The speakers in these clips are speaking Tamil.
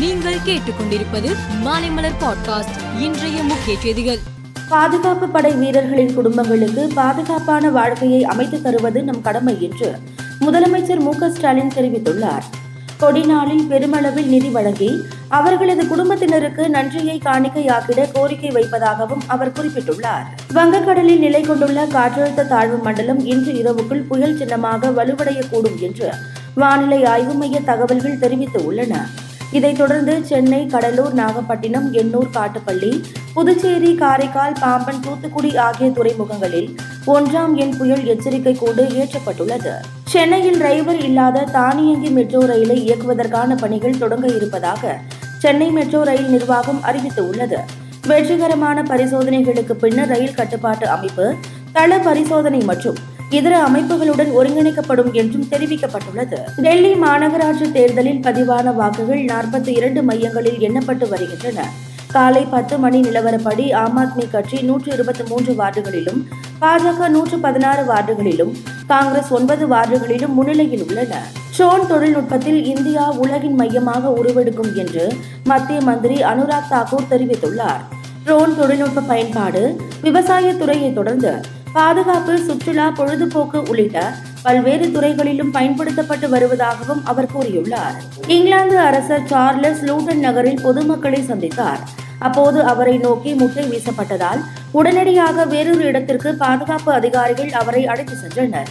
நீங்கள் கேட்டுக்கொண்டிருப்பது மாலைமலர் பாட்காஸ்ட் இன்றைய முக்கிய செய்திகள். பாதுகாப்பு படை வீரர்களின் குடும்பங்களுக்கு பாதுகாப்பான வாழ்க்கையை அமைத்து தருவது நம் கடமை என்று முதலமைச்சர் மு ஸ்டாலின் தெரிவித்துள்ளார். கொடிநாளில் பெருமளவில் நிதி வழங்கி அவர்களது குடும்பத்தினருக்கு நன்றியை காணிக்கையாக்கிட கோரிக்கை வைப்பதாகவும் அவர் குறிப்பிட்டுள்ளார். வங்கக்கடலில் நிலை கொண்டுள்ள காற்றழுத்த தாழ்வு மண்டலம் இன்று இரவுக்குள் புயல் சின்னமாக வலுவடையக்கூடும் என்று வானிலை ஆய்வு மைய தகவல்கள் தெரிவித்து உள்ளன இதைத் தொடர்ந்து சென்னை கடலூர் நாகப்பட்டினம் எண்ணூர் காட்டுப்பள்ளி புதுச்சேரி காரைக்கால் பாம்பன் தூத்துக்குடி ஆகிய துறைமுகங்களில் ஒன்றாம் எண் புயல் எச்சரிக்கை கூண்டு ஏற்றப்பட்டுள்ளது. சென்னையில் டிரைவர் இல்லாத தானியங்கி மெட்ரோ ரயிலை இயக்குவதற்கான பணிகள் தொடங்க இருப்பதாக சென்னை மெட்ரோ ரயில் நிர்வாகம் அறிவித்துள்ளது. வெற்றிகரமான பரிசோதனைகளுக்கு பின்னர் ரயில் கட்டுப்பாட்டு அமைப்பு தள பரிசோதனை மற்றும் இதர அமைப்புகளுடன் ஒருங்கிணைக்கப்படும் என்றும் தெரிவிக்கப்பட்டுள்ளது. டெல்லி மாநகராட்சி தேர்தலில் பதிவான வாக்குகள் நாற்பத்தி இரண்டு மையங்களில் எண்ணப்பட்டு வருகின்றன. காலை பத்து மணி நிலவரப்படி ஆம் ஆத்மி கட்சி நூற்று இருபத்தி மூன்று வார்டுகளிலும் பாஜக நூற்று பதினாறு வார்டுகளிலும் காங்கிரஸ் ஒன்பது வார்டுகளிலும் முன்னிலையில் உள்ளன. ட்ரோன் தொழில்நுட்பத்தில் இந்தியா உலகின் மையமாக உருவெடுக்கும் என்று மத்திய மந்திரி அனுராக் தாக்கூர் தெரிவித்துள்ளார். ட்ரோன் தொழில்நுட்ப பயன்பாடு விவசாயத் துறையை தொடர்ந்து பாதுகாப்பு சுற்றுலா பொழுதுபோக்கு உள்ளிட்ட பல்வேறு துறைகளிலும் பயன்படுத்தப்பட்டு வருவதாகவும் அவர் கூறியுள்ளார். இங்கிலாந்து அரசர் சார்லஸ் லூட்டன் நகரில் பொதுமக்களை சந்தித்தார். அப்போது அவரை நோக்கி முட்டை வீசப்பட்டதால் உடனடியாக வேறொரு இடத்திற்கு பாதுகாப்பு அதிகாரிகள் அவரை அழைத்து சென்றனர்.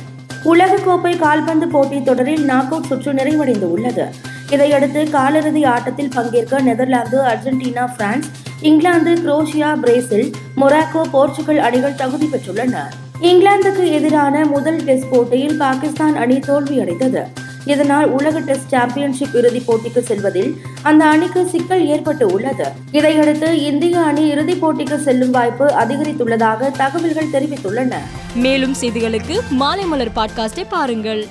உலகக்கோப்பை கால்பந்து போட்டி தொடரில் நாக் அவுட் சுற்று நிறைவடைந்து உள்ளது இதையடுத்து காலிறுதி ஆட்டத்தில் பங்கேற்க Netherlands Argentina France England Croatia Brazil Morocco Portugal அணிகள் தகுதி பெற்றுள்ளன. இங்கிலாந்துக்கு எதிரான முதல் டெஸ்ட் போட்டியில் பாகிஸ்தான் அணி தோல்வியடைந்தது. இதனால் உலக டெஸ்ட் சாம்பியன்ஷிப் இறுதிப் போட்டிக்கு செல்வதில் அந்த அணிக்கு சிக்கல் ஏற்பட்டு உள்ளது. இதையடுத்து இந்திய அணி இறுதிப் போட்டிக்கு செல்லும் வாய்ப்பு அதிகரித்துள்ளதாக தகவல்கள் தெரிவித்துள்ளன. மேலும் செய்திகளுக்கு மாலை மலர் பாட்காஸ்டை பாருங்கள்.